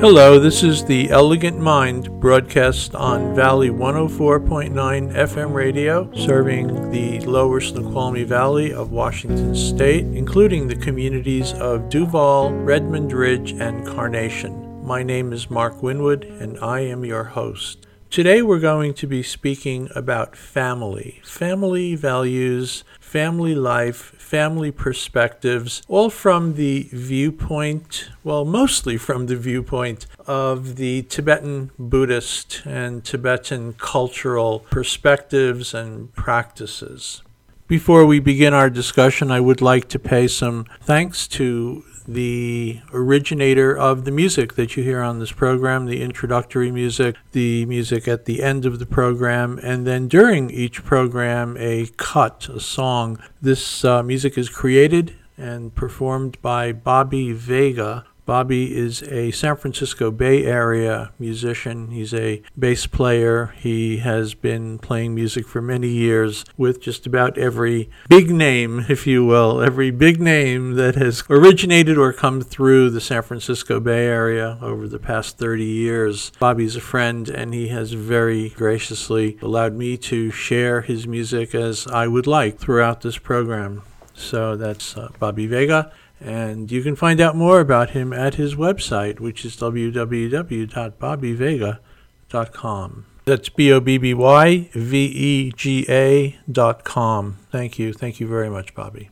Hello, this is the Elegant Mind broadcast on Valley 104.9 FM radio, serving the lower Snoqualmie Valley of Washington State, including the communities of Duvall, Redmond Ridge, and Carnation. My name is Mark Winwood, and I am your host. Today we're going to be speaking about family, family values, family life, family perspectives, all from the viewpoint, well, mostly from the viewpoint of the Tibetan Buddhist and Tibetan cultural perspectives and practices. Before we begin our discussion, I would like to pay some thanks to the originator of the music that you hear on this program, the introductory music, the music at the end of the program, and then during each program, a cut, a song. This uh, music is created and performed by Bobby Vega, Bobby is a San Francisco Bay Area musician. He's a bass player. He has been playing music for many years with just about every big name, if you will, every big name that has originated or come through the San Francisco Bay Area over the past 30 years. Bobby's a friend, and he has very graciously allowed me to share his music as I would like throughout this program. So that's uh, Bobby Vega. And you can find out more about him at his website, which is www.bobbyvega.com. That's B O B B Y V E G A dot com. Thank you. Thank you very much, Bobby.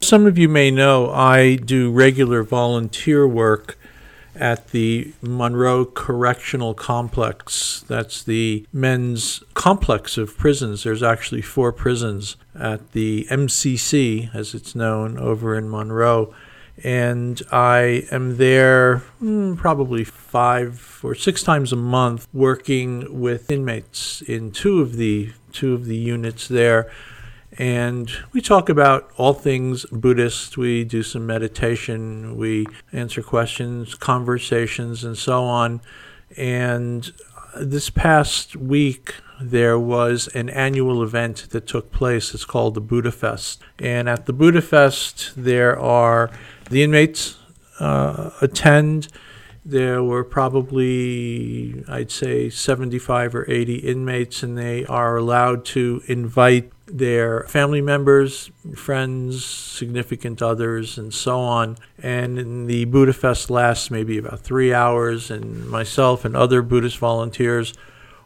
Some of you may know I do regular volunteer work at the Monroe Correctional Complex. That's the men's complex of prisons. There's actually four prisons at the MCC, as it's known, over in Monroe. And I am there hmm, probably five or six times a month working with inmates in two of the two of the units there and we talk about all things Buddhist. We do some meditation, we answer questions, conversations, and so on. And this past week, there was an annual event that took place. It's called the Buddha Fest. And at the Buddha Fest, there are the inmates uh, attend. There were probably, I'd say, 75 or 80 inmates, and they are allowed to invite their family members, friends, significant others, and so on. And the Buddha Fest lasts maybe about three hours, and myself and other Buddhist volunteers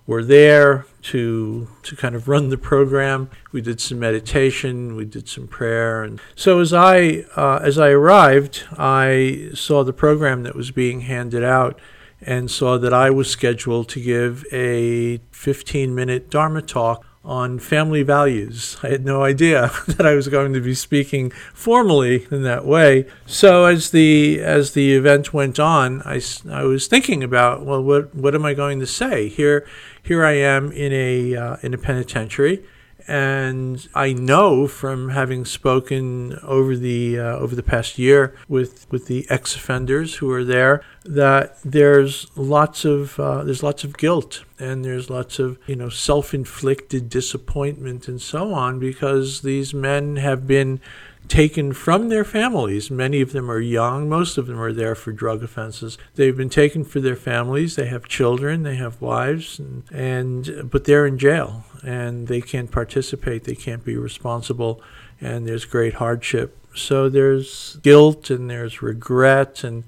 were there to to kind of run the program. We did some meditation, we did some prayer, and so as I uh, as I arrived, I saw the program that was being handed out, and saw that I was scheduled to give a 15 minute Dharma talk on family values. I had no idea that I was going to be speaking formally in that way. So as the as the event went on, I, I was thinking about well, what what am I going to say here? Here I am in a uh, in a penitentiary and I know from having spoken over the uh, over the past year with with the ex-offenders who are there that there's lots of uh, there's lots of guilt and there's lots of you know self-inflicted disappointment and so on because these men have been taken from their families. Many of them are young, most of them are there for drug offenses. They've been taken for their families, they have children, they have wives, and, and but they're in jail and they can't participate, they can't be responsible, and there's great hardship. So there's guilt and there's regret and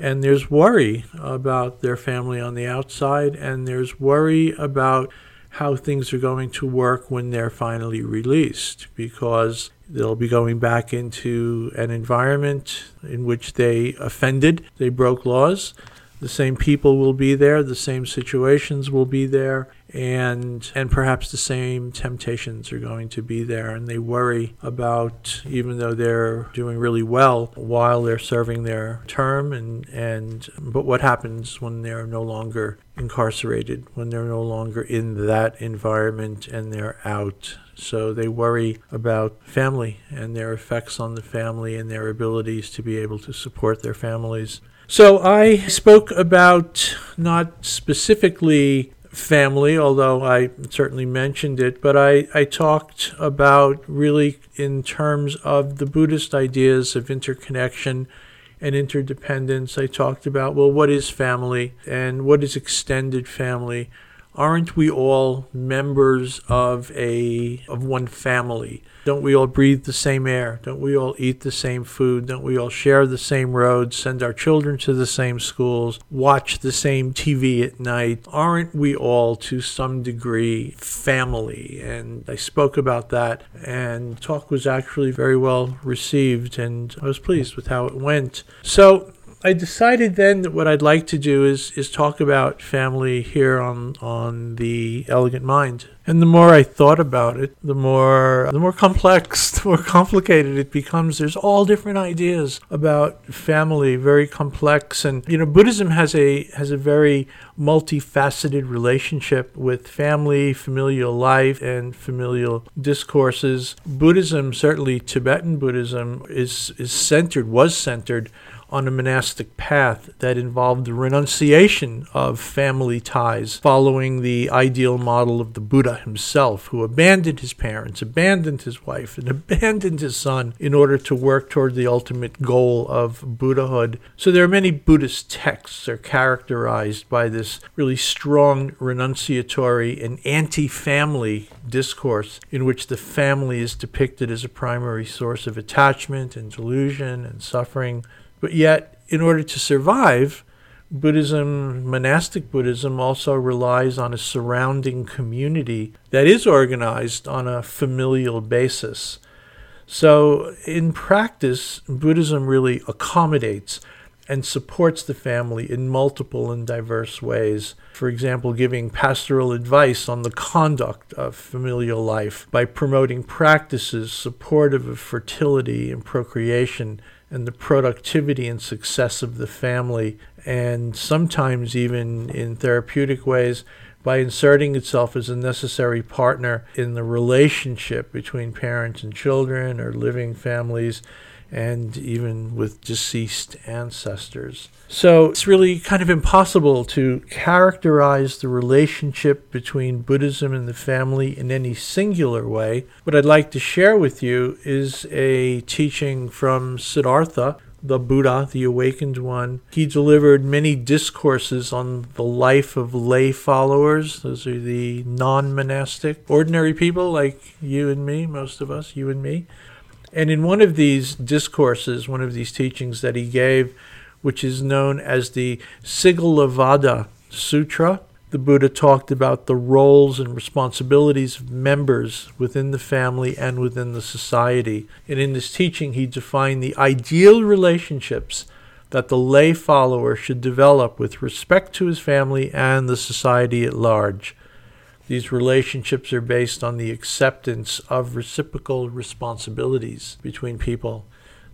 and there's worry about their family on the outside and there's worry about how things are going to work when they're finally released because they'll be going back into an environment in which they offended, they broke laws. The same people will be there, the same situations will be there, and and perhaps the same temptations are going to be there and they worry about even though they're doing really well while they're serving their term and and but what happens when they're no longer incarcerated when they're no longer in that environment and they're out. So they worry about family and their effects on the family and their abilities to be able to support their families so I spoke about not specifically family, although I certainly mentioned it, but I, I talked about really in terms of the Buddhist ideas of interconnection and interdependence. I talked about, well, what is family and what is extended family? Aren't we all members of a of one family? Don't we all breathe the same air? Don't we all eat the same food? Don't we all share the same roads, send our children to the same schools, watch the same TV at night? Aren't we all, to some degree, family? And I spoke about that, and talk was actually very well received, and I was pleased with how it went. So I decided then that what I'd like to do is is talk about family here on on the Elegant Mind. And the more I thought about it, the more the more complex, the more complicated it becomes. There's all different ideas about family, very complex. And you know, Buddhism has a has a very multifaceted relationship with family, familial life, and familial discourses. Buddhism, certainly Tibetan Buddhism, is is centered, was centered on a monastic path that involved the renunciation of family ties, following the ideal model of the Buddha himself, who abandoned his parents, abandoned his wife, and abandoned his son in order to work toward the ultimate goal of Buddhahood. So there are many Buddhist texts that are characterized by this really strong renunciatory and anti-family discourse in which the family is depicted as a primary source of attachment and delusion and suffering. But yet, in order to survive, Buddhism, monastic Buddhism, also relies on a surrounding community that is organized on a familial basis. So, in practice, Buddhism really accommodates and supports the family in multiple and diverse ways. For example, giving pastoral advice on the conduct of familial life by promoting practices supportive of fertility and procreation and the productivity and success of the family, and sometimes even in therapeutic ways by inserting itself as a necessary partner in the relationship between parents and children or living families and even with deceased ancestors. So it's really kind of impossible to characterize the relationship between Buddhism and the family in any singular way. What I'd like to share with you is a teaching from Siddhartha, the Buddha, the awakened one. He delivered many discourses on the life of lay followers. Those are the non monastic, ordinary people like you and me, most of us, you and me. And in one of these discourses, one of these teachings that he gave, which is known as the Sigalovada Sutra, the Buddha talked about the roles and responsibilities of members within the family and within the society. And in this teaching, he defined the ideal relationships that the lay follower should develop with respect to his family and the society at large. These relationships are based on the acceptance of reciprocal responsibilities between people.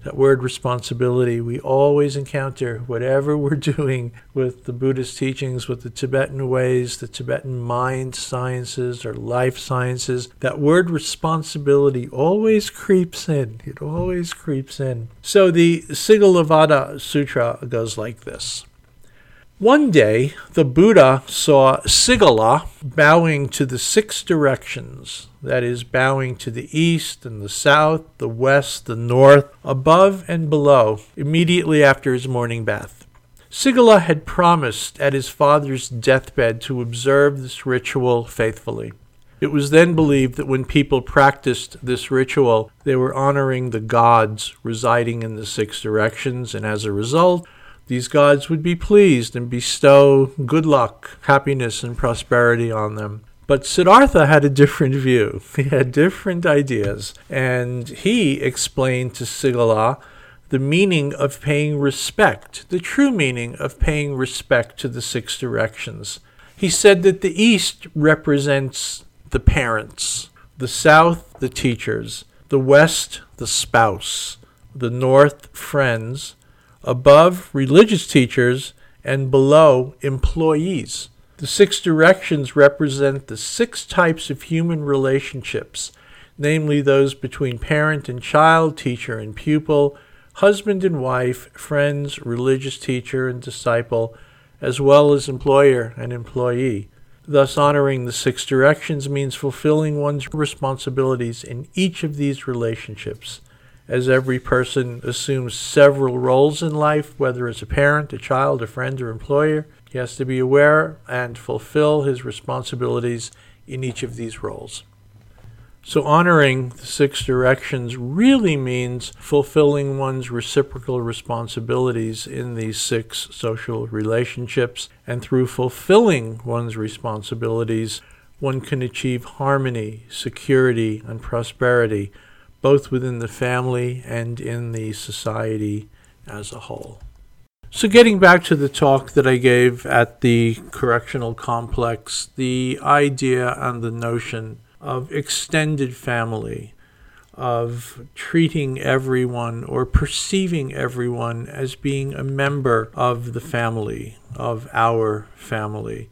That word responsibility we always encounter, whatever we're doing with the Buddhist teachings, with the Tibetan ways, the Tibetan mind sciences or life sciences. That word responsibility always creeps in. It always creeps in. So the Sigalovada Sutra goes like this. One day, the Buddha saw Sigala bowing to the six directions, that is, bowing to the east and the south, the west, the north, above and below, immediately after his morning bath. Sigala had promised at his father's deathbed to observe this ritual faithfully. It was then believed that when people practiced this ritual, they were honoring the gods residing in the six directions, and as a result, these gods would be pleased and bestow good luck, happiness, and prosperity on them. But Siddhartha had a different view. He had different ideas. And he explained to Sigala the meaning of paying respect, the true meaning of paying respect to the six directions. He said that the East represents the parents, the South, the teachers, the West, the spouse, the North, friends, above religious teachers, and below employees. The six directions represent the six types of human relationships, namely those between parent and child, teacher and pupil, husband and wife, friends, religious teacher and disciple, as well as employer and employee. Thus, honoring the six directions means fulfilling one's responsibilities in each of these relationships as every person assumes several roles in life, whether as a parent, a child, a friend, or employer. He has to be aware and fulfill his responsibilities in each of these roles. So, honoring the six directions really means fulfilling one's reciprocal responsibilities in these six social relationships. And through fulfilling one's responsibilities, one can achieve harmony, security, and prosperity, both within the family and in the society as a whole. So, getting back to the talk that I gave at the correctional complex, the idea and the notion of extended family, of treating everyone or perceiving everyone as being a member of the family, of our family.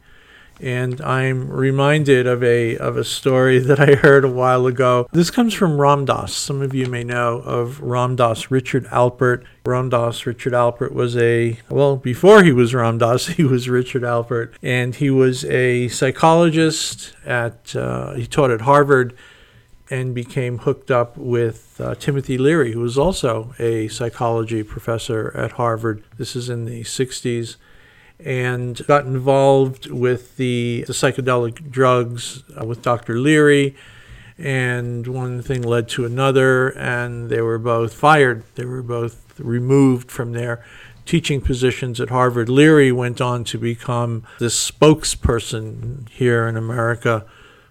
And I'm reminded of a of a story that I heard a while ago. This comes from Ram Dass. Some of you may know of Ram Dass, Richard Alpert. Ram Dass, Richard Alpert was a well before he was Ram Dass, he was Richard Alpert, and he was a psychologist at uh, he taught at Harvard and became hooked up with uh, Timothy Leary, who was also a psychology professor at Harvard. This is in the 60s and got involved with the, the psychedelic drugs uh, with Dr. Leary. And one thing led to another, and they were both fired. They were both removed from their teaching positions at Harvard. Leary went on to become the spokesperson here in America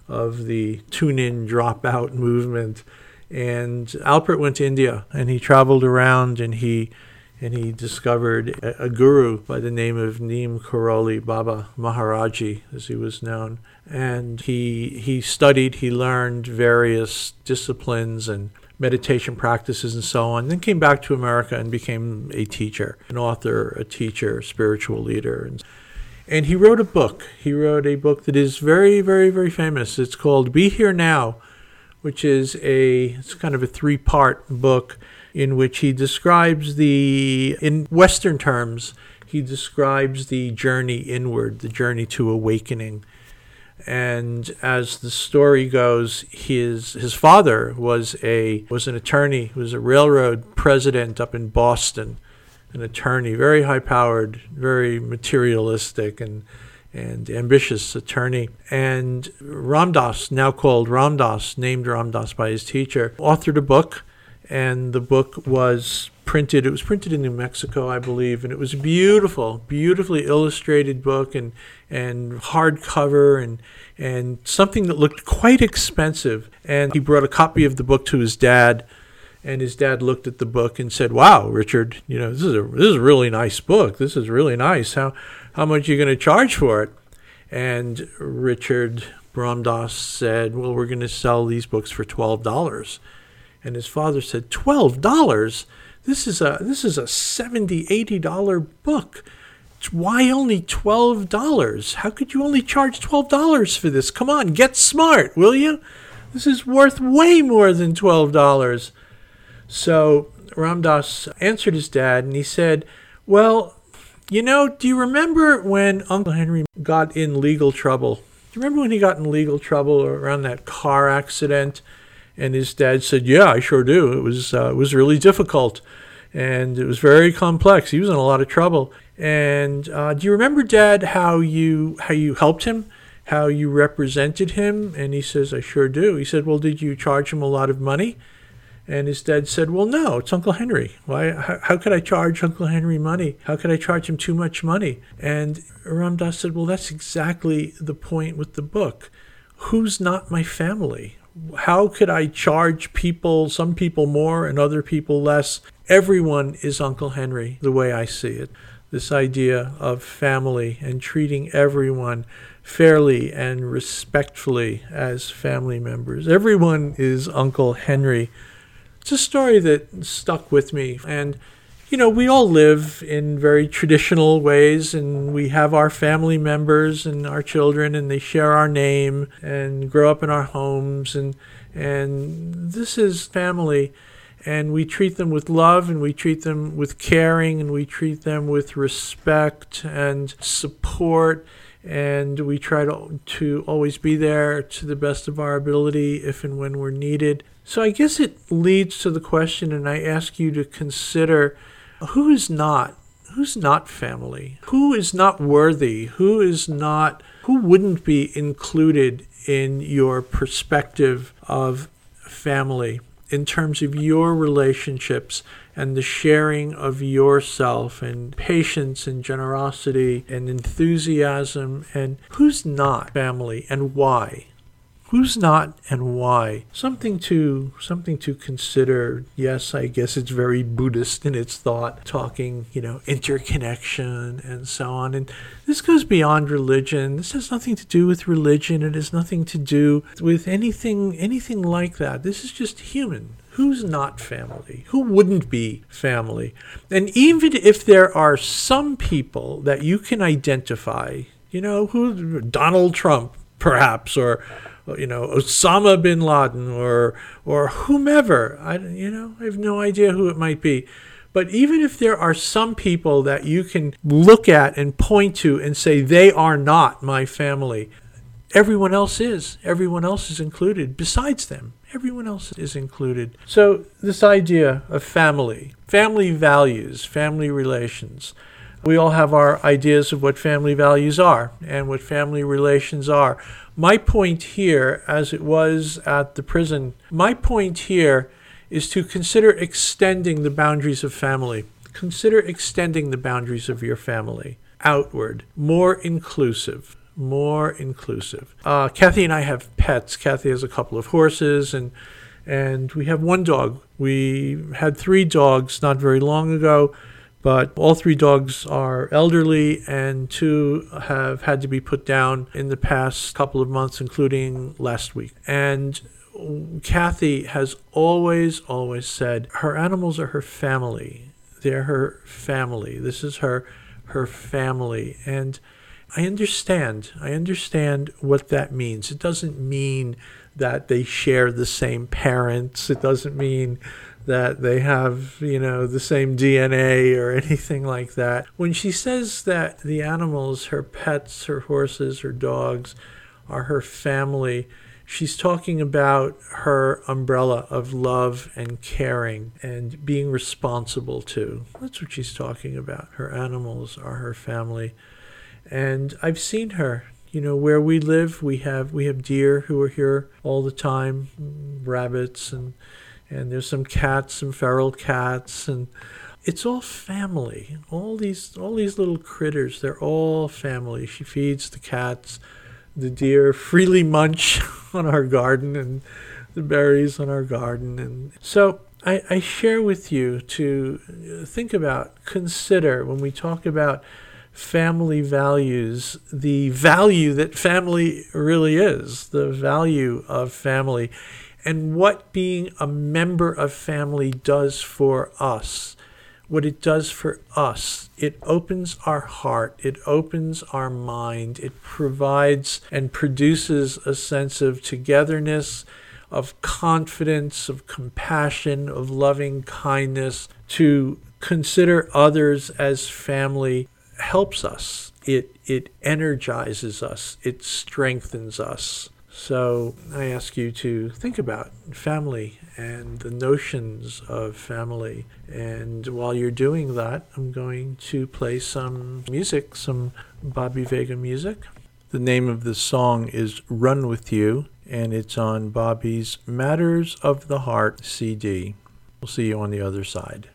of the tune in, dropout movement. And Alpert went to India and he traveled around and he and he discovered a, a guru by the name of Neem Karoli Baba Maharaji, as he was known. And he he studied, he learned various disciplines and meditation practices and so on. Then came back to America and became a teacher, an author, a teacher, spiritual leader. And, and he wrote a book. He wrote a book that is very, very, very famous. It's called Be Here Now, which is a it's kind of a three-part book in which he describes the, in Western terms, he describes the journey inward, the journey to awakening. And as the story goes, his his father was a was an attorney, was a railroad president up in Boston, an attorney, very high powered, very materialistic and and ambitious attorney. And Ram Dass, now called Ram Dass, named Ram Dass by his teacher, authored a book and the book was printed. It was printed in New Mexico, I believe, and it was beautiful, beautifully illustrated book and and hardcover and and something that looked quite expensive. And he brought a copy of the book to his dad, and his dad looked at the book and said, "Wow, Richard, you know this is a this is a really nice book. This is really nice. How how much are you going to charge for it?" And Richard Ram said, "Well, we're going to sell these books for twelve dollars." And his father said, Twelve dollars? This is a this is a seventy, eighty dollar book. Why only twelve dollars? How could you only charge twelve dollars for this? Come on, get smart, will you? This is worth way more than twelve dollars. So Ram Dass answered his dad and he said, Well, you know, do you remember when Uncle Henry got in legal trouble? Do you remember when he got in legal trouble around that car accident? And his dad said, "Yeah, I sure do. It was uh, it was really difficult, and it was very complex. He was in a lot of trouble. And uh, do you remember, Dad, how you how you helped him, how you represented him?" And he says, "I sure do." He said, "Well, did you charge him a lot of money?" And his dad said, Well, no, it's Uncle Henry. Why, how, how, could I charge Uncle Henry money? How could I charge him too much money? And Ram Dass said, Well, that's exactly the point with the book. Who's not my family? How could I charge people, some people more and other people less? Everyone is Uncle Henry, the way I see it. This idea of family and treating everyone fairly and respectfully as family members. Everyone is Uncle Henry. It's a story that stuck with me. And you know, we all live in very traditional ways and we have our family members and our children and they share our name and grow up in our homes and and this is family and we treat them with love and we treat them with caring and we treat them with respect and support and we try to, to always be there to the best of our ability if and when we're needed. So I guess it leads to the question, and I ask you to consider who is not who's not family? Who is not worthy? Who is not who wouldn't be included in your perspective of family in terms of your relationships and the sharing of yourself and patience and generosity and enthusiasm? And who's not family and why who's not and why? Something to something to consider. Yes i guess it's very buddhist in its thought talking you know interconnection and so on. And this goes beyond religion. This has nothing to do with religion. It has nothing to do with anything anything like that. This is just human. Who's not family? Who wouldn't be family? And even if there are some people that you can identify you know who donald trump perhaps or Uh, you know Osama bin Laden or or whomever. I you know I have no idea who it might be. But even if there are some people that you can look at and point to and say they are not my family, everyone else is. Everyone else is included besides them. Everyone else is included. So this idea of family, family values, family relations. We all have our ideas of what family values are and what family relations are. My point here, as it was at the prison, my point here is to consider extending the boundaries of family. Consider extending the boundaries of your family outward, more inclusive, more inclusive. Uh, Kathy and I have pets. Kathy has a couple of horses, and and we have one dog. We had three dogs not very long ago. But all three dogs are elderly, and two have had to be put down in the past couple of months, including last week. And Kathy has always, always said her animals are her family. They're her family. This is her her family. And I understand. I understand what that means. It doesn't mean that they share the same parents. It doesn't mean that they have, you know, the same DNA or anything like that. When she says that the animals, her pets, her horses, her dogs, are her family, she's talking about her umbrella of love and caring and being responsible to. That's what she's talking about. Her animals are her family. And I've seen her you know where we live we have we have deer who are here all the time rabbits and and there's some cats, some feral cats, and it's all family. All these all these little critters, they're all family. She feeds the cats, the deer freely munch on our garden and the berries on our garden and so I, I share with you to think about, consider when we talk about family values, the value that family really is, the value of family and what being a member of family does for us. What it does for us, it opens our heart, it opens our mind, it provides and produces a sense of togetherness, of confidence, of compassion, of loving kindness. To consider others as family helps us. It, it energizes us, it strengthens us. So I ask you to think about family and the notions of family. And while you're doing that, I'm going to play some music, some Bobby Vega music. The name of the song is Run With You, and it's on Bobby's Matters of the Heart CD. We'll see you on the other side.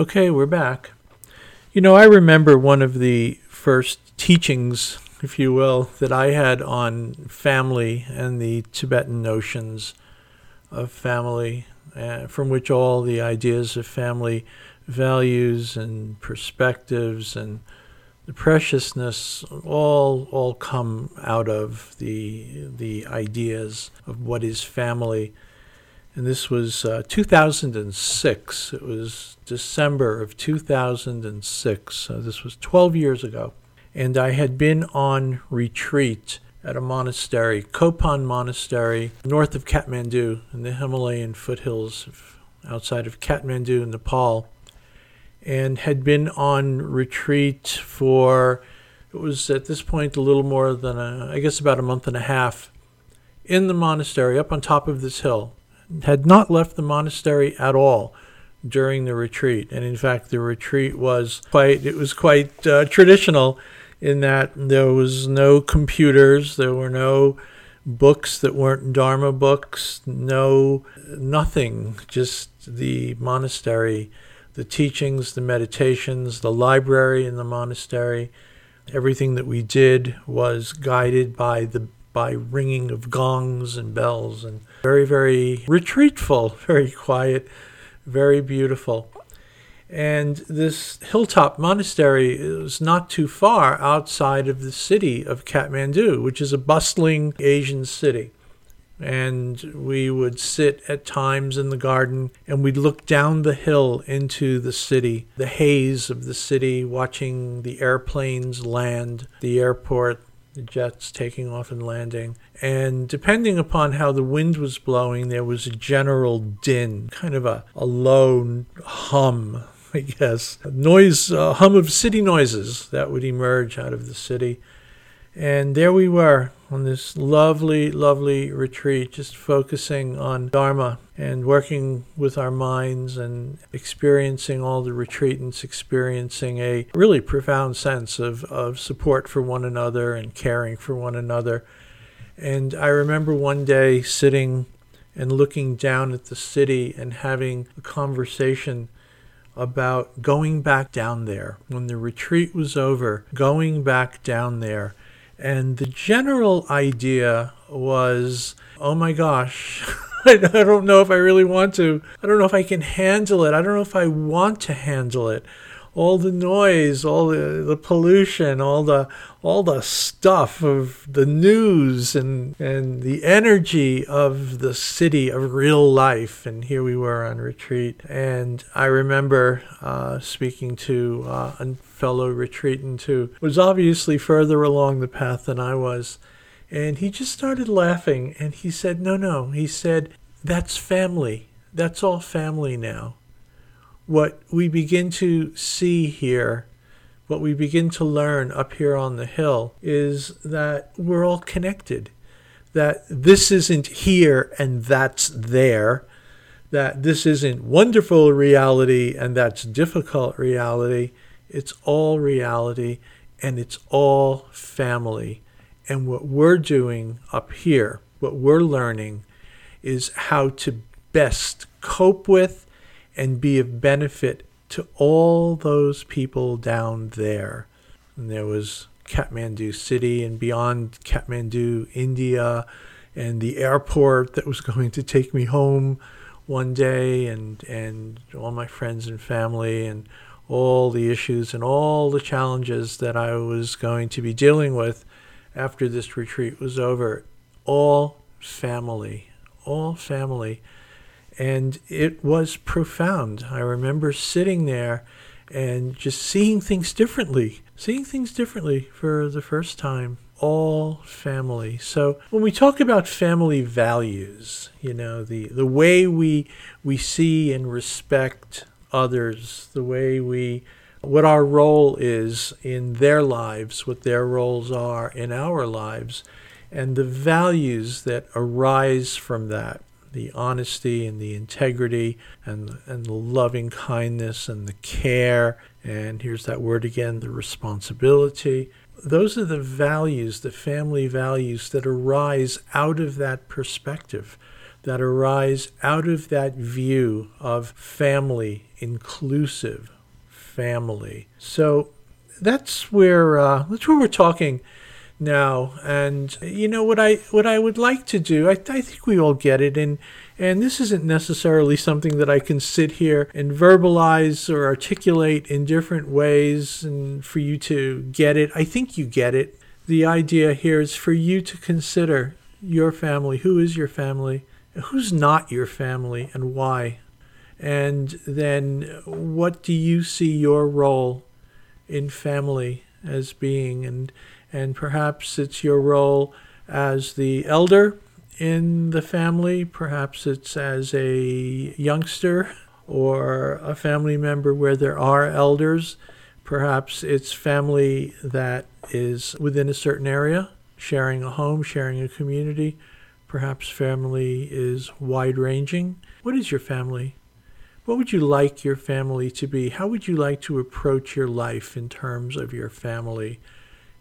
Okay, we're back. You know, I remember one of the first teachings, if you will, that I had on family and the Tibetan notions of family, uh, from which all the ideas of family values and perspectives and the preciousness all all come out of the the ideas of what is family and this was uh, 2006. It was December of 2006. So this was 12 years ago. And I had been on retreat at a monastery, Kopan Monastery, north of Kathmandu in the Himalayan foothills outside of Kathmandu, in Nepal, and had been on retreat for, it was at this point a little more than, a, I guess about a month and a half in the monastery up on top of this hill had not left the monastery at all during the retreat. And in fact, the retreat was quite, it was quite uh, traditional in that there was no computers, there were no books that weren't Dharma books, no, nothing, just the monastery, the teachings, the meditations, the library in the monastery. Everything that we did was guided by the by ringing of gongs and bells and very, very retreatful, very quiet, very beautiful. And this hilltop monastery is not too far outside of the city of Kathmandu, which is a bustling Asian city. And we would sit at times in the garden and we'd look down the hill into the city, the haze of the city, watching the airplanes land, the airport, the jets taking off and landing. And depending upon how the wind was blowing, there was a general din, kind of a, a low hum, I guess, a noise, a hum of city noises that would emerge out of the city. And there we were on this lovely, lovely retreat, just focusing on Dharma and working with our minds and experiencing all the retreatants, experiencing a really profound sense of, of support for one another and caring for one another. And I remember one day sitting and looking down at the city and having a conversation about going back down there when the retreat was over, going back down there and the general idea was, oh my gosh, I don't know if I really want to. I don't know if I can handle it. I don't know if I want to handle it all the noise, all the, the pollution, all the all the stuff of the news and and the energy of the city of real life. And here we were on retreat, and I remember uh, speaking to uh, a fellow retreatant who was obviously further along the path than I was. And he just started laughing and he said, No, no. He said, That's family. That's all family now what we begin to see here, what we begin to learn up here on the hill, is that we're all connected. That this isn't here and that's there. That this isn't wonderful reality and that's difficult reality. It's all reality and it's all family. And what we're doing up here, what we're learning, is how to best cope with and be of benefit to all those people down there. And there was Kathmandu City and beyond Kathmandu, India, and the airport that was going to take me home one day, and, and all my friends and family, and all the issues and all the challenges that I was going to be dealing with after this retreat was over. All family, all family and it was profound. I remember sitting there and just seeing things differently, seeing things differently for the first time. All family. So when we talk about family values, you know, the, the way we we see and respect others, the way we what our role is in their lives, what their roles are in our lives, and the values that arise from that the honesty and the integrity and, and the loving kindness and the care. And here's that word again the responsibility. Those are the values, the family values that arise out of that perspective. that arise out of that view of family, inclusive family. So that's where uh, that's where we're talking now. And you know what I what I would like to do. I, I think we all get it, and and this isn't necessarily something that I can sit here and verbalize or articulate in different ways, and for you to get it. I think you get it. The idea here is for you to consider your family. Who is your family? Who's not your family, and why? And then, what do you see your role in family as being? And and perhaps it's your role as the elder in the family, perhaps it's as a youngster or a family member where there are elders, perhaps it's family that is within a certain area, sharing a home, sharing a community. Perhaps family is wide ranging. What is your family? What would you like your family to be? How would you like to approach your life in terms of your family?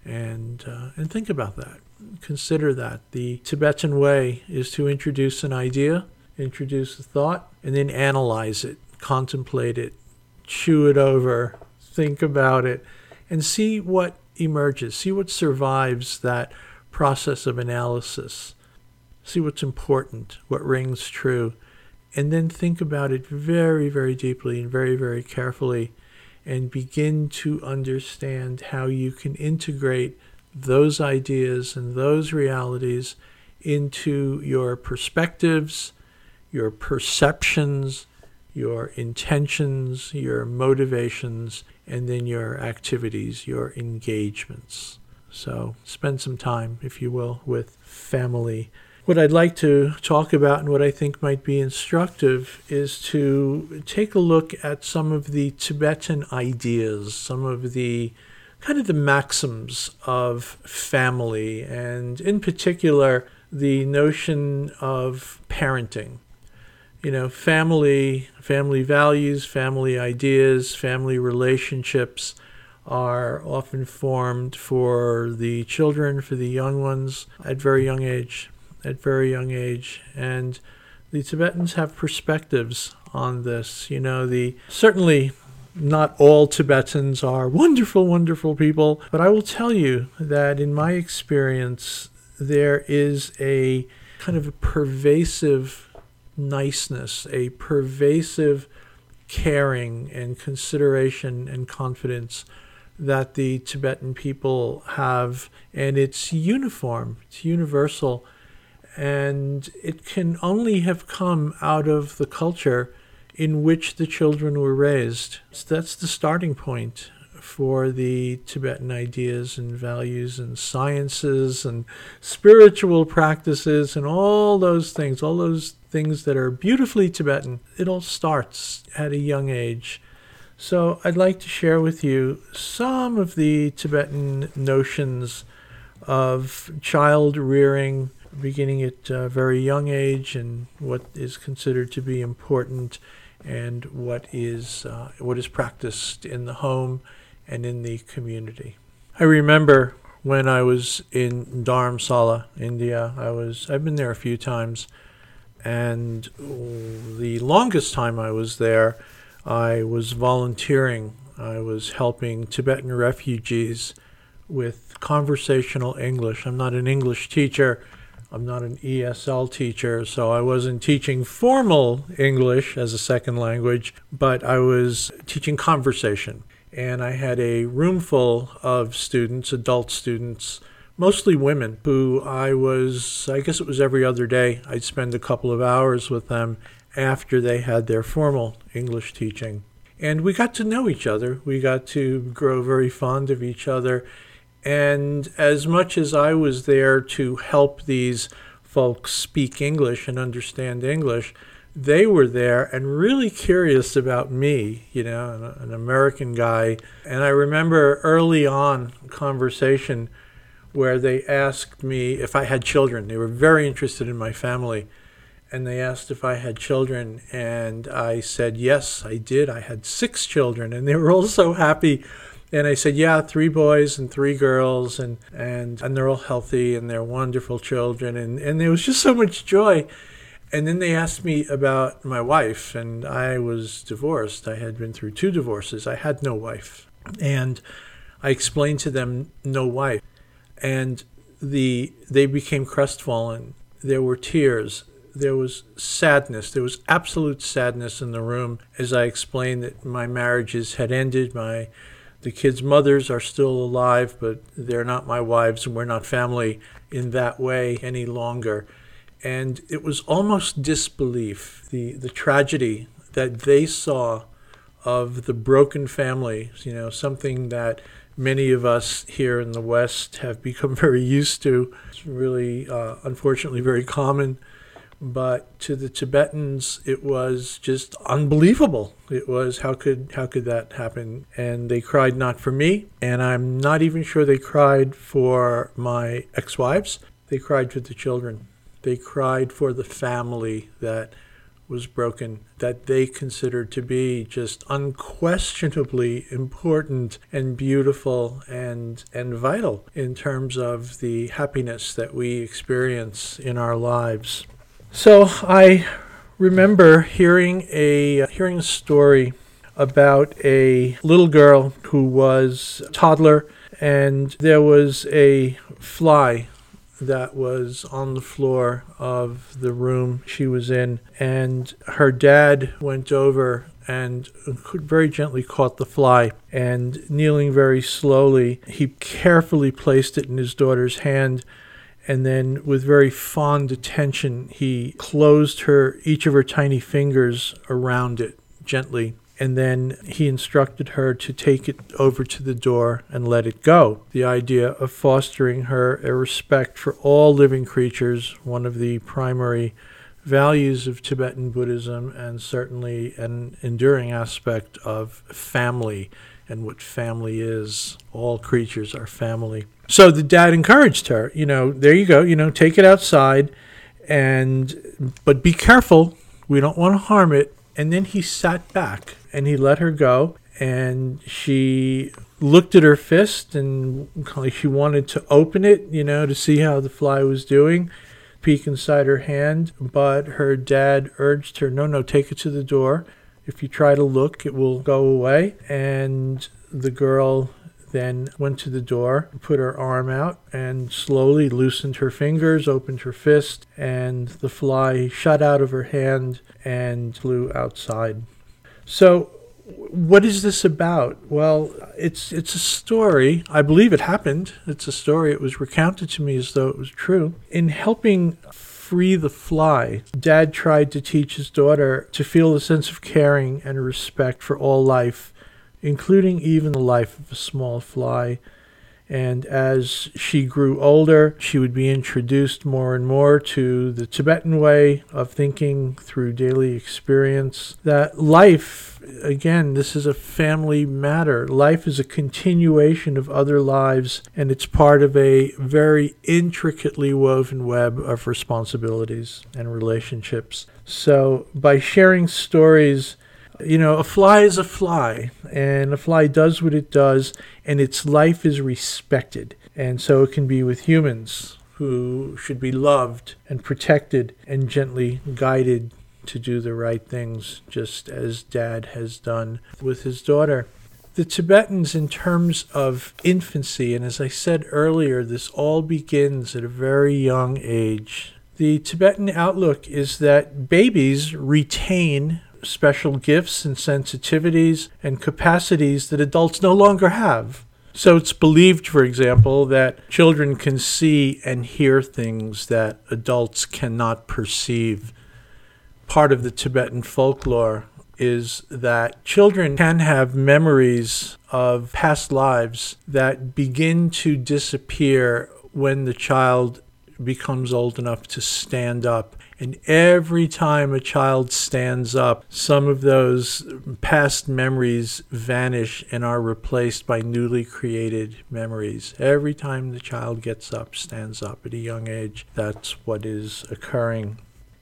and uh, and think about that. Consider that the Tibetan way is to introduce an idea, introduce a thought, and then analyze it, contemplate it, chew it over, think about it, and see what emerges. See what survives that process of analysis. See what's important, what rings true, and then think about it very, very deeply and very, very carefully and begin to understand how you can integrate those ideas and those realities into your perspectives, your perceptions, your intentions, your motivations, and then your activities, your engagements. So spend some time, if you will, with family what I'd like to talk about and what I think might be instructive is to take a look at some of the Tibetan ideas, some of the kind of the maxims of family, and in particular, the notion of parenting. You know, family, family values, family ideas, family relationships are often formed for the children, for the young ones at very young age at very young age, and the Tibetans have perspectives on this. You know, the certainly not all Tibetans are wonderful, wonderful people, but I will tell you that in my experience, there is a kind of a pervasive niceness, a pervasive caring and consideration and confidence that the Tibetan people have, and it's uniform, it's universal and it can only have come out of the culture in which the children were raised. So that's the starting point for the Tibetan ideas and values and sciences and spiritual practices and all those things, all those things that are beautifully Tibetan. It all starts at a young age. So I'd like to share with you some of the Tibetan notions of child rearing beginning at a very young age and what is considered to be important and what is uh, what is practiced in the home and in the community. I remember when I was in Dharamsala, India. I was I've been there a few times, and the longest time I was there, I was volunteering. I was helping Tibetan refugees with conversational English. I'm not an English teacher I'm not an ESL teacher, so I wasn't teaching formal English as a second language, but I was teaching conversation. And I had a room full of students, adult students, mostly women, who I was, I guess it was every other day, I'd spend a couple of hours with them after they had their formal English teaching. And we got to know each other. We got to grow very fond of each other and as much as I was there to help these folks speak English and understand English, they were there and really curious about me, you know, an, an American guy. And I remember early on conversation where they asked me if I had children. They were very interested in my family. And they asked if I had children. And I said, yes, I did. I had six children. And they were all so happy and I said, yeah, three boys and three girls, and, and, and they're all healthy and they're wonderful children. And, and there was just so much joy. And then they asked me about my wife, and I was divorced. I had been through two divorces. I had no wife. And I explained to them no wife. And the they became crestfallen. There were tears. There was sadness. There was absolute sadness in the room as I explained that my marriages had ended. My the kids' mothers are still alive, but they're not my wives, and we're not family in that way any longer. And it was almost disbelief, the, the tragedy that they saw of the broken family, you know, something that many of us here in the West have become very used to. It's really, uh, unfortunately, very common. But to the Tibetans, it was just unbelievable. It was how could how could that happen? And they cried not for me, and I'm not even sure they cried for my ex-wives. They cried for the children. They cried for the family that was broken that they considered to be just unquestionably important and beautiful and and vital in terms of the happiness that we experience in our lives. So I remember hearing a hearing a story about a little girl who was a toddler and there was a fly that was on the floor of the room she was in, and her dad went over and very gently caught the fly and kneeling very slowly he carefully placed it in his daughter's hand and then with very fond attention he closed her each of her tiny fingers around it gently and then he instructed her to take it over to the door and let it go. The idea of fostering her a respect for all living creatures, one of the primary values of Tibetan Buddhism, and certainly an enduring aspect of family and what family is. All creatures are family. So the dad encouraged her, you know, there you go, you know, take it outside and but be careful. We don't want to harm it. And then he sat back and he let her go and she looked at her fist and like she wanted to open it, you know, to see how the fly was doing, peek inside her hand, but her dad urged her, "No, no, take it to the door. If you try to look, it will go away." And the girl then went to the door, put her arm out, and slowly loosened her fingers, opened her fist, and the fly shot out of her hand and flew outside. So, what is this about? Well, it's it's a story. I believe it happened. It's a story. It was recounted to me as though it was true. In helping free the fly, Dad tried to teach his daughter to feel a sense of caring and respect for all life, including even the life of a small fly. And as she grew older, she would be introduced more and more to the Tibetan way of thinking through daily experience. That life, again, this is a family matter. Life is a continuation of other lives, and it's part of a very intricately woven web of responsibilities and relationships. So, by sharing stories, you know, a fly is a fly, and a fly does what it does, and its life is respected. And so it can be with humans who should be loved and protected and gently guided to do the right things, just as Dad has done with his daughter. The Tibetans, in terms of infancy, and as I said earlier, this all begins at a very young age. The Tibetan outlook is that babies retain special gifts and sensitivities and capacities that adults no longer have. So it's believed, for example, that children can see and hear things that adults cannot perceive. Part of the Tibetan folklore is that children can have memories of past lives that begin to disappear when the child becomes old enough to stand up and every time a child stands up, some of those past memories vanish and are replaced by newly created memories. Every time the child gets up, stands up at a young age, that's what is occurring.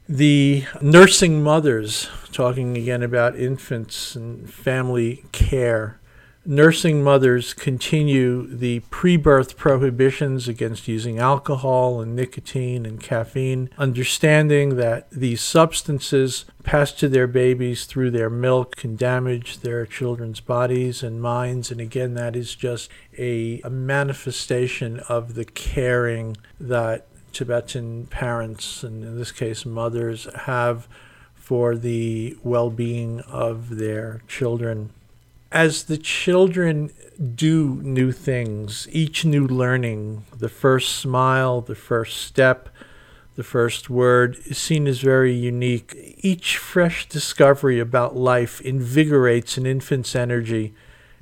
The nursing mothers, talking again about infants and family care, nursing mothers continue the pre birth prohibitions against using alcohol and nicotine and caffeine, understanding that these substances passed to their babies through their milk can damage their children's bodies and minds. And again, that is just a, a manifestation of the caring that Tibetan parents, and in this case mothers, have for the well being of their children as the children do new things, each new learning, the first smile, the first step, the first word is seen as very unique. Each fresh discovery about life invigorates an infant's energy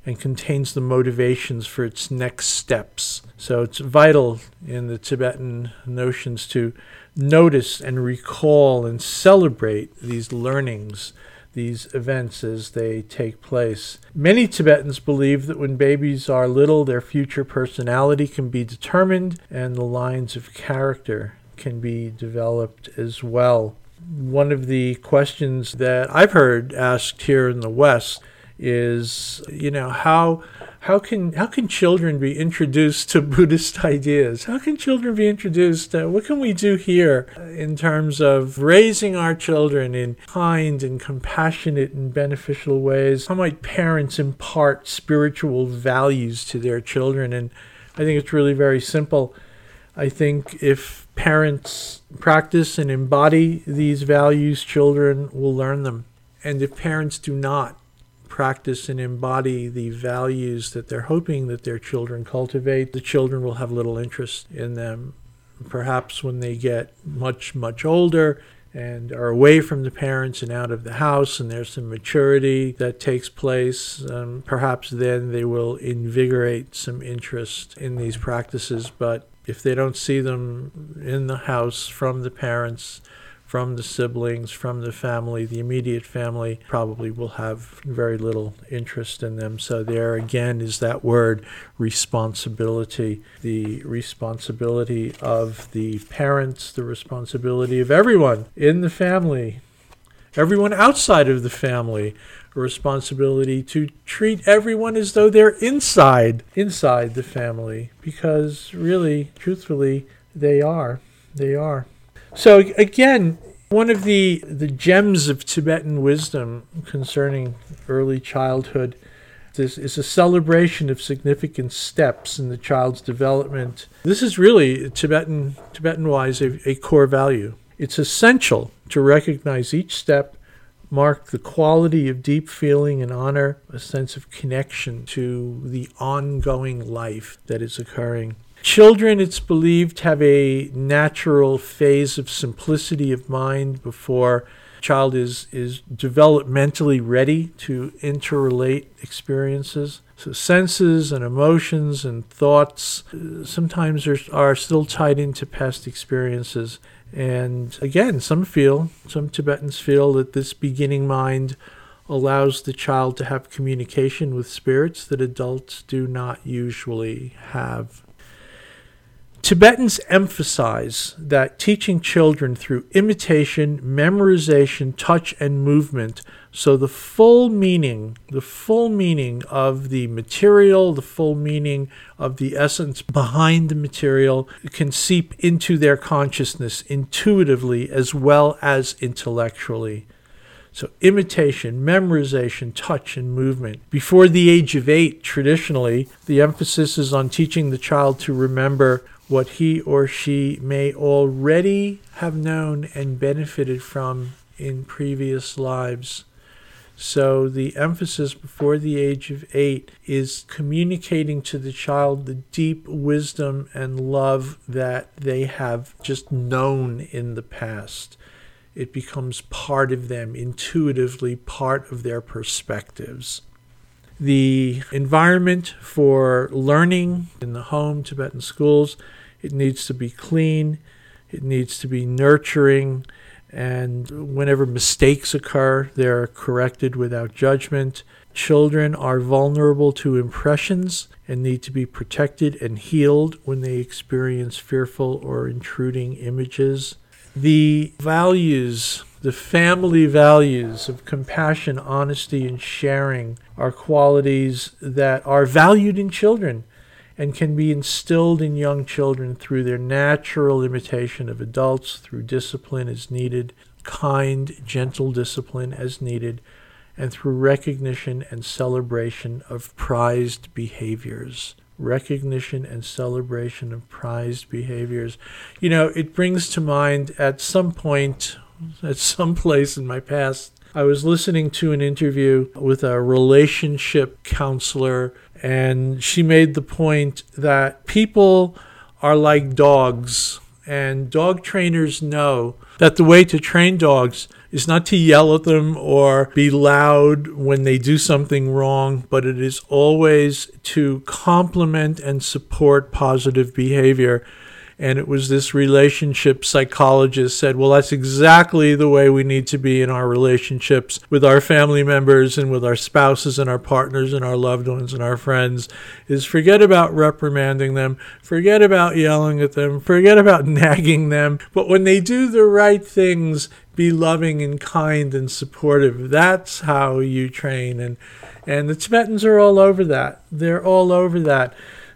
and contains the motivations for its next steps. So it's vital in the Tibetan notions to notice and recall and celebrate these learnings these events as they take place. Many Tibetans believe that when babies are little, their future personality can be determined and the lines of character can be developed as well. One of the questions that I've heard asked here in the West is, you know, how how can how can children be introduced to Buddhist ideas? How can children be introduced? Uh, what can we do here in terms of raising our children in kind and compassionate and beneficial ways? How might parents impart spiritual values to their children? And I think it's really very simple. I think if parents practice and embody these values, children will learn them. And if parents do not, practice and embody the values that they're hoping that their children cultivate, the children will have little interest in them. Perhaps when they get much, much older and are away from the parents and out of the house, and there's some maturity that takes place, um, perhaps then they will invigorate some interest in these practices. But if they don't see them in the house from the parents, from the siblings, from the family, the immediate family, probably will have very little interest in them. So, there again is that word responsibility the responsibility of the parents, the responsibility of everyone in the family, everyone outside of the family. A responsibility to treat everyone as though they're inside inside the family because really truthfully they are they are so again, one of the the gems of Tibetan wisdom concerning early childhood is, is a celebration of significant steps in the child's development. This is really Tibetan Tibetan wise a, a core value. It's essential to recognize each step mark the quality of deep feeling and honor, a sense of connection to the ongoing life that is occurring. Children, it's believed, have a natural phase of simplicity of mind before child is, is developmentally ready to interrelate experiences. So senses and emotions and thoughts uh, sometimes are, are still tied into past experiences. And again, some feel, some Tibetans feel that this beginning mind allows the child to have communication with spirits that adults do not usually have. Tibetans emphasize that teaching children through imitation, memorization, touch, and movement, so the full meaning, the full meaning of the material, the full meaning of the essence behind the material can seep into their consciousness intuitively as well as intellectually. So, imitation, memorization, touch, and movement. Before the age of eight, traditionally, the emphasis is on teaching the child to remember what he or she may already have known and benefited from in previous lives. So, the emphasis before the age of eight is communicating to the child the deep wisdom and love that they have just known in the past. It becomes part of them, intuitively part of their perspectives. The environment for learning in the home, Tibetan schools, it needs to be clean, it needs to be nurturing, and whenever mistakes occur, they're corrected without judgment. Children are vulnerable to impressions and need to be protected and healed when they experience fearful or intruding images. The values The family values of compassion, honesty, and sharing are qualities that are valued in children and can be instilled in young children through their natural imitation of adults, through discipline as needed, kind, gentle discipline as needed, and through recognition and celebration of prized behaviors. Recognition and celebration of prized behaviors. You know, it brings to mind at some point, at some place in my past, I was listening to an interview with a relationship counselor, and she made the point that people are like dogs, and dog trainers know that the way to train dogs is not to yell at them or be loud when they do something wrong, but it is always to compliment and support positive behavior and it was this relationship psychologist said well that's exactly the way we need to be in our relationships with our family members and with our spouses and our partners and our loved ones and our friends is forget about reprimanding them forget about yelling at them forget about nagging them. But when they do the right things be loving and kind and supportive. That's how you train. And and the tibetans are all over that. They're all over that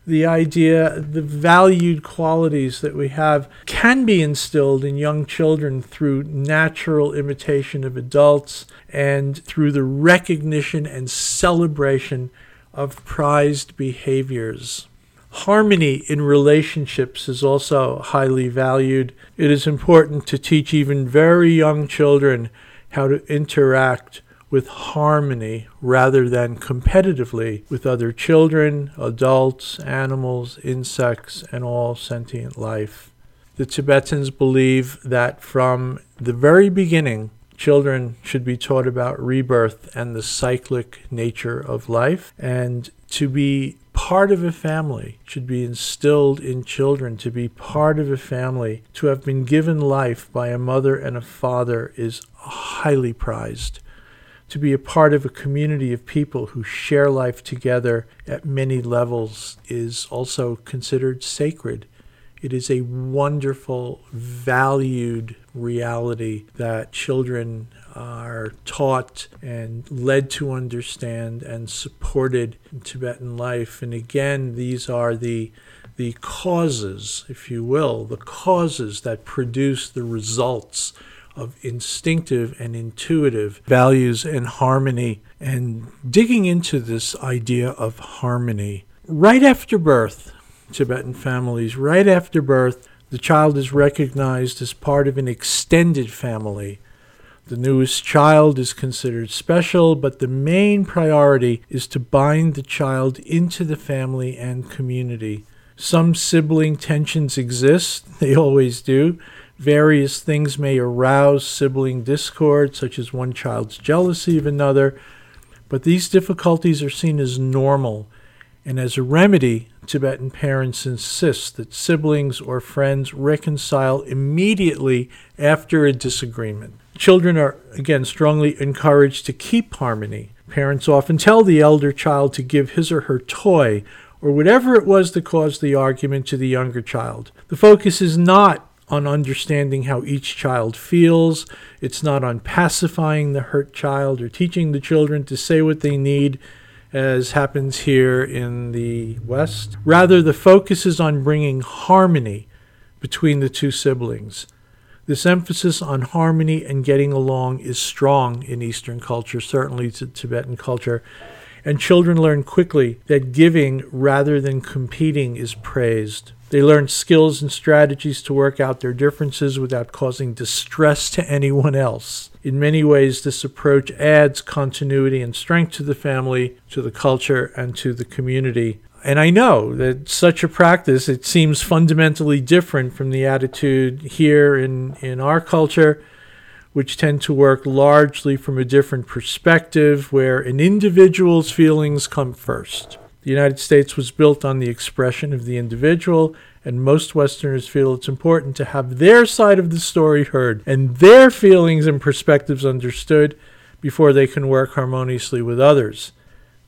the idea, the valued qualities that we have can be instilled in young children through natural imitation of adults and through the recognition and celebration of prized behaviors. Harmony in relationships is also highly valued. It is important to teach even very young children how to interact with harmony rather than competitively with other children, adults, animals, insects, and all sentient life. The Tibetans believe that from the very beginning, children should be taught about rebirth and the cyclic nature of life, and to be part of a family should be instilled in children to be part of a family to have been given life by a mother and a father is highly prized to be a part of a community of people who share life together at many levels is also considered sacred. It is a wonderful, valued reality that children are taught and led to understand and supported in Tibetan life. And again, these are the the causes, if you will, the causes that produce the results of instinctive and intuitive values and harmony, and digging into this idea of harmony. Right after birth, Tibetan families, right after birth, the child is recognized as part of an extended family. The newest child is considered special, but the main priority is to bind the child into the family and community. Some sibling tensions exist, they always do, Various things may arouse sibling discord, such as one child's jealousy of another, but these difficulties are seen as normal, and as a remedy, Tibetan parents insist that siblings or friends reconcile immediately after a disagreement. Children are, again, strongly encouraged to keep harmony. Parents often tell the elder child to give his or her toy or whatever it was that caused the argument to the younger child. The focus is not on understanding how each child feels. It's not on pacifying the hurt child or teaching the children to say what they need, as happens here in the West. Rather, the focus is on bringing harmony between the two siblings. This emphasis on harmony and getting along is strong in Eastern culture, certainly to Tibetan culture. And children learn quickly that giving rather than competing is praised. They learn skills and strategies to work out their differences without causing distress to anyone else. In many ways, this approach adds continuity and strength to the family, to the culture, and to the community. And I know that such a practice, it seems fundamentally different from the attitude here in, in our culture, which tend to work largely from a different perspective, where an individual's feelings come first. The United States was built on the expression of the individual, and most Westerners feel it's important to have their side of the story heard and their feelings and perspectives understood before they can work harmoniously with others.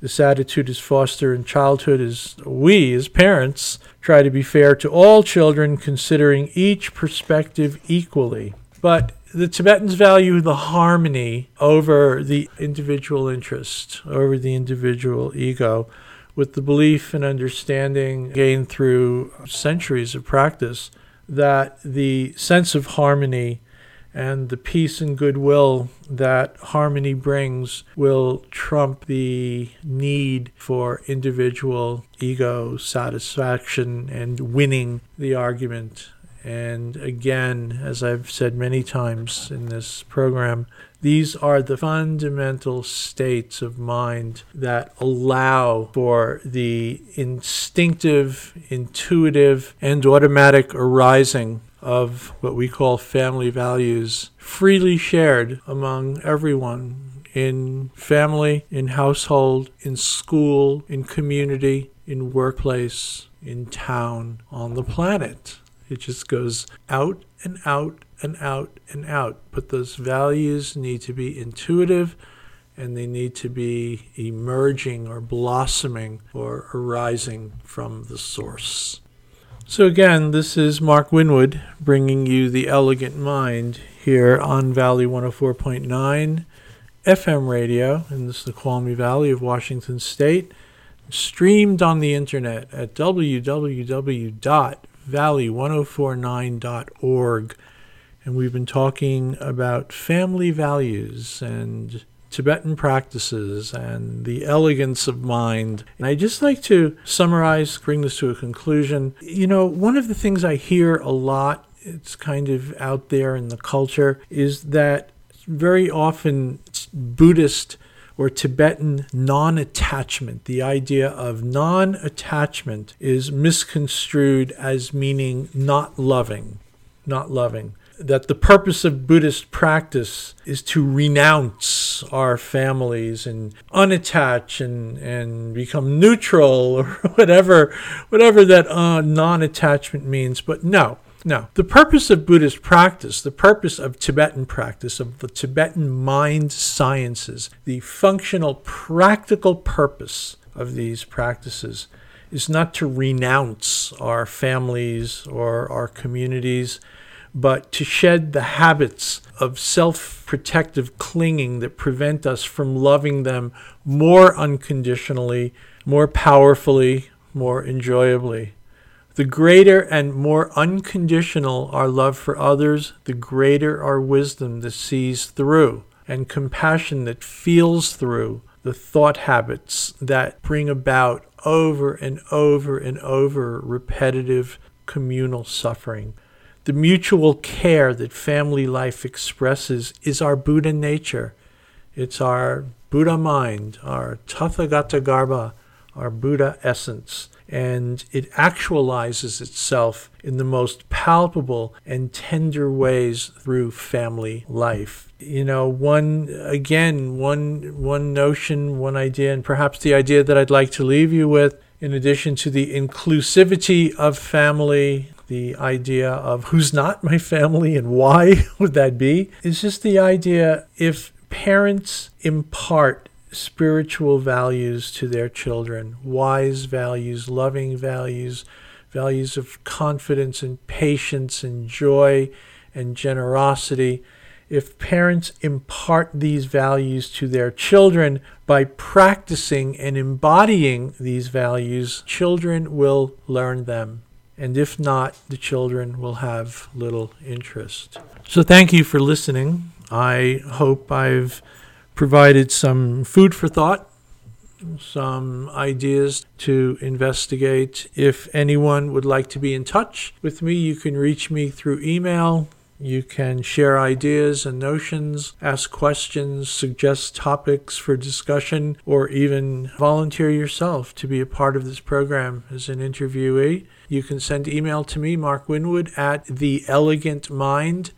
This attitude is fostered in childhood as we, as parents, try to be fair to all children, considering each perspective equally. But the Tibetans value the harmony over the individual interest, over the individual ego, with the belief and understanding gained through centuries of practice that the sense of harmony and the peace and goodwill that harmony brings will trump the need for individual ego satisfaction and winning the argument. And again, as I've said many times in this program, these are the fundamental states of mind that allow for the instinctive, intuitive, and automatic arising of what we call family values freely shared among everyone in family, in household, in school, in community, in workplace, in town, on the planet. It just goes out and out and out and out. But those values need to be intuitive and they need to be emerging or blossoming or arising from the source. So, again, this is Mark Winwood bringing you the elegant mind here on Valley 104.9 FM radio in the Snoqualmie Valley of Washington State, streamed on the internet at www.valley1049.org. And we've been talking about family values and Tibetan practices and the elegance of mind. And I just like to summarize, bring this to a conclusion. You know, one of the things I hear a lot, it's kind of out there in the culture, is that very often Buddhist or Tibetan non attachment, the idea of non attachment is misconstrued as meaning not loving, not loving that the purpose of Buddhist practice is to renounce our families and unattach and, and become neutral or whatever whatever that uh, non-attachment means. But no, no. The purpose of Buddhist practice, the purpose of Tibetan practice, of the Tibetan mind sciences, the functional, practical purpose of these practices is not to renounce our families or our communities but to shed the habits of self protective clinging that prevent us from loving them more unconditionally, more powerfully, more enjoyably. The greater and more unconditional our love for others, the greater our wisdom that sees through and compassion that feels through the thought habits that bring about over and over and over repetitive communal suffering. The mutual care that family life expresses is our Buddha nature. It's our Buddha mind, our Tathagata Garbha, our Buddha essence. And it actualizes itself in the most palpable and tender ways through family life. You know, one, again, one, one notion, one idea, and perhaps the idea that I'd like to leave you with, in addition to the inclusivity of family, the idea of who's not my family and why would that be is just the idea if parents impart spiritual values to their children, wise values, loving values, values of confidence and patience and joy and generosity. If parents impart these values to their children by practicing and embodying these values, children will learn them and if not, the children will have little interest. So, thank you for listening. I hope I've provided some food for thought, some ideas to investigate. If anyone would like to be in touch with me, you can reach me through email you can share ideas and notions, ask questions, suggest topics for discussion, or even volunteer yourself to be a part of this program as an interviewee. You can send email to me, Mark Winwood, at the Elegant Mind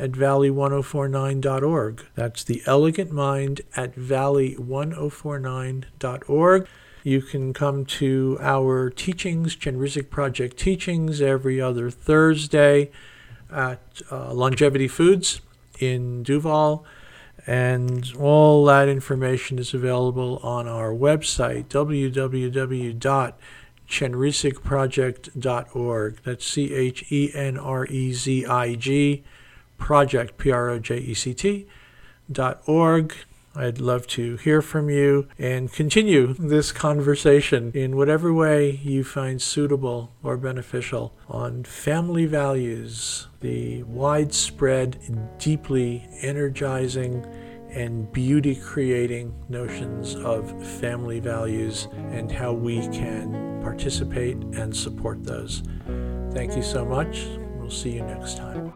at valley1049.org. That's the Elegant Mind at valley1049.org. You can come to our teachings, Chenrezig Project teachings, every other Thursday at uh, Longevity Foods in Duvall. And all that information is available on our website, www.chenrezigproject.org. That's C H E N R E Z I G project, P R O J E C T, dot org. I'd love to hear from you and continue this conversation in whatever way you find suitable or beneficial on family values, the widespread, deeply energizing, and beauty creating notions of family values and how we can participate and support those. Thank you so much. We'll see you next time.